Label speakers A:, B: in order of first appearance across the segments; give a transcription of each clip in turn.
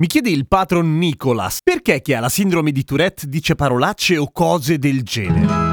A: Mi chiede il patron Nicolas, perché chi ha la sindrome di Tourette dice parolacce o cose del genere?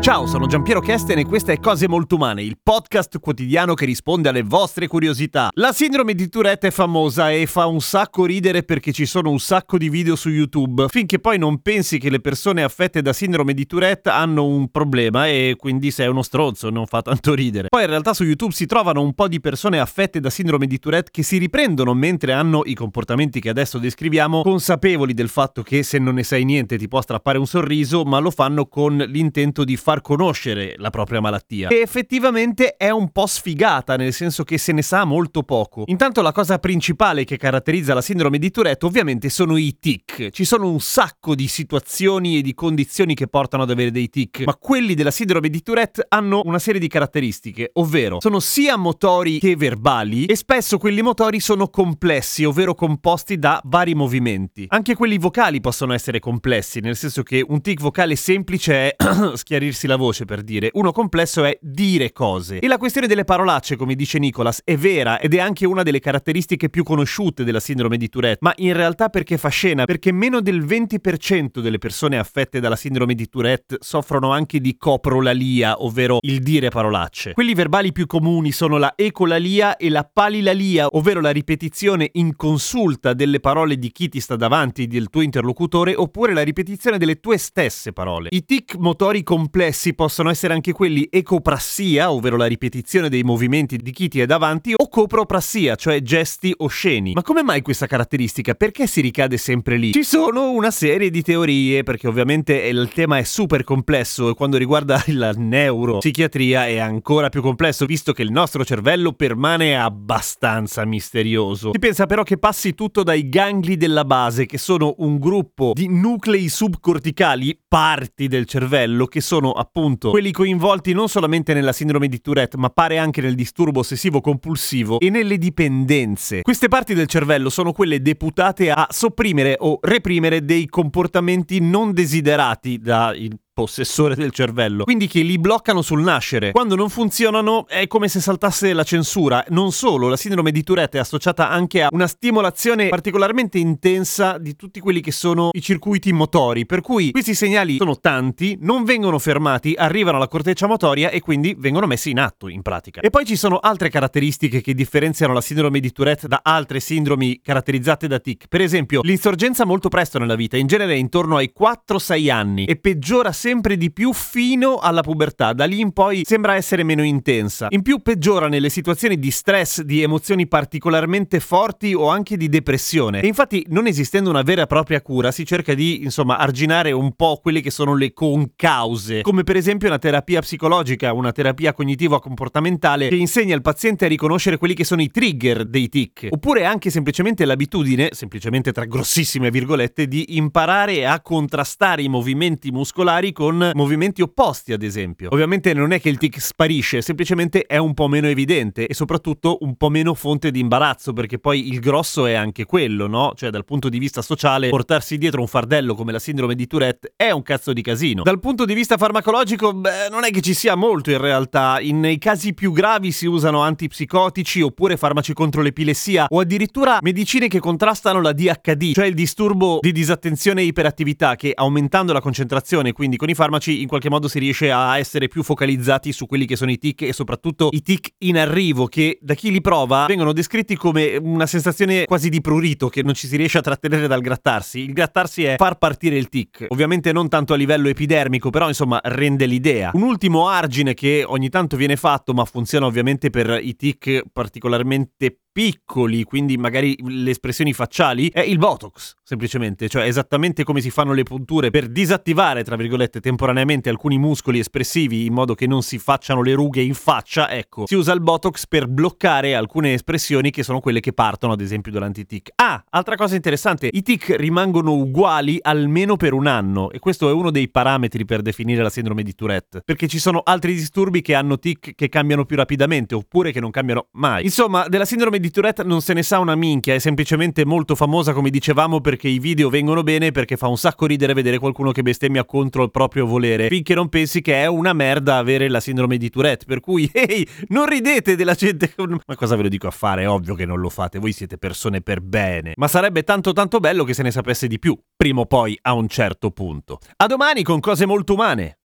A: Ciao, sono Giampiero Kesten e questa è Cose Molto Umane, il podcast quotidiano che risponde alle vostre curiosità. La sindrome di Tourette è famosa e fa un sacco ridere perché ci sono un sacco di video su YouTube, finché poi non pensi che le persone affette da sindrome di Tourette hanno un problema e quindi sei uno stronzo, non fa tanto ridere. Poi in realtà su YouTube si trovano un po' di persone affette da sindrome di Tourette che si riprendono mentre hanno i comportamenti che adesso descriviamo, consapevoli del fatto che se non ne sai niente ti può strappare un sorriso, ma lo fanno con l'intento di far far conoscere la propria malattia. E effettivamente è un po' sfigata, nel senso che se ne sa molto poco. Intanto la cosa principale che caratterizza la sindrome di Tourette ovviamente sono i tic. Ci sono un sacco di situazioni e di condizioni che portano ad avere dei tic, ma quelli della sindrome di Tourette hanno una serie di caratteristiche, ovvero sono sia motori che verbali e spesso quelli motori sono complessi, ovvero composti da vari movimenti. Anche quelli vocali possono essere complessi, nel senso che un tic vocale semplice è schiarirsi la voce per dire, uno complesso è dire cose. E la questione delle parolacce, come dice Nicolas, è vera ed è anche una delle caratteristiche più conosciute della sindrome di Tourette, ma in realtà perché fa scena? Perché meno del 20% delle persone affette dalla sindrome di Tourette soffrono anche di coprolalia, ovvero il dire parolacce. Quelli verbali più comuni sono la ecolalia e la palilalia, ovvero la ripetizione inconsulta delle parole di chi ti sta davanti, del tuo interlocutore, oppure la ripetizione delle tue stesse parole. I tic motori complessi complessi possono essere anche quelli ecoprassia, ovvero la ripetizione dei movimenti di chi ti è davanti, o coproprassia, cioè gesti osceni. Ma come mai questa caratteristica? Perché si ricade sempre lì? Ci sono una serie di teorie, perché ovviamente il tema è super complesso e quando riguarda la neuropsichiatria è ancora più complesso, visto che il nostro cervello permane abbastanza misterioso. Si pensa però che passi tutto dai gangli della base, che sono un gruppo di nuclei subcorticali, parti del cervello, che sono appunto quelli coinvolti non solamente nella sindrome di Tourette, ma pare anche nel disturbo ossessivo compulsivo e nelle dipendenze. Queste parti del cervello sono quelle deputate a sopprimere o reprimere dei comportamenti non desiderati dal possessore del cervello, quindi che li bloccano sul nascere. Quando non funzionano è come se saltasse la censura. Non solo, la sindrome di Tourette è associata anche a una stimolazione particolarmente intensa di tutti quelli che sono i circuiti motori, per cui questi segnali sono tanti, non vengono fermati, arrivano alla corteccia motoria e quindi vengono messi in atto in pratica. E poi ci sono altre caratteristiche che differenziano la sindrome di Tourette da altre sindromi caratterizzate da tic. Per esempio, l'insorgenza molto presto nella vita, in genere intorno ai 4-6 anni e peggiora sempre sempre di più fino alla pubertà. Da lì in poi sembra essere meno intensa. In più peggiora nelle situazioni di stress, di emozioni particolarmente forti o anche di depressione. E infatti, non esistendo una vera e propria cura, si cerca di, insomma, arginare un po' quelle che sono le concause, come per esempio una terapia psicologica, una terapia cognitivo-comportamentale che insegna al paziente a riconoscere quelli che sono i trigger dei tic, oppure anche semplicemente l'abitudine, semplicemente tra grossissime virgolette, di imparare a contrastare i movimenti muscolari con movimenti opposti, ad esempio. Ovviamente non è che il tic sparisce, semplicemente è un po' meno evidente e soprattutto un po' meno fonte di imbarazzo, perché poi il grosso è anche quello, no? Cioè dal punto di vista sociale, portarsi dietro un fardello come la sindrome di Tourette è un cazzo di casino. Dal punto di vista farmacologico, beh, non è che ci sia molto in realtà. In, nei casi più gravi si usano antipsicotici oppure farmaci contro l'epilessia o addirittura medicine che contrastano la DHD, cioè il disturbo di disattenzione e iperattività che aumentando la concentrazione, quindi con i farmaci in qualche modo si riesce a essere più focalizzati su quelli che sono i tic e soprattutto i tic in arrivo che da chi li prova vengono descritti come una sensazione quasi di prurito che non ci si riesce a trattenere dal grattarsi. Il grattarsi è far partire il tic, ovviamente non tanto a livello epidermico, però insomma rende l'idea. Un ultimo argine che ogni tanto viene fatto, ma funziona ovviamente per i tic particolarmente piccoli, quindi magari le espressioni facciali, è il Botox, semplicemente, cioè esattamente come si fanno le punture per disattivare, tra virgolette, temporaneamente alcuni muscoli espressivi in modo che non si facciano le rughe in faccia, ecco, si usa il Botox per bloccare alcune espressioni che sono quelle che partono, ad esempio, durante i tic. Ah, altra cosa interessante, i tic rimangono uguali almeno per un anno e questo è uno dei parametri per definire la sindrome di Tourette, perché ci sono altri disturbi che hanno tic che cambiano più rapidamente oppure che non cambiano mai. Insomma, della sindrome di Tourette non se ne sa una minchia, è semplicemente molto famosa come dicevamo perché i video vengono bene perché fa un sacco ridere vedere qualcuno che bestemmia contro il proprio volere, finché non pensi che è una merda avere la sindrome di Tourette, per cui ehi, non ridete della gente Ma cosa ve lo dico a fare? È ovvio che non lo fate, voi siete persone per bene, ma sarebbe tanto tanto bello che se ne sapesse di più, prima o poi a un certo punto. A domani con cose molto umane.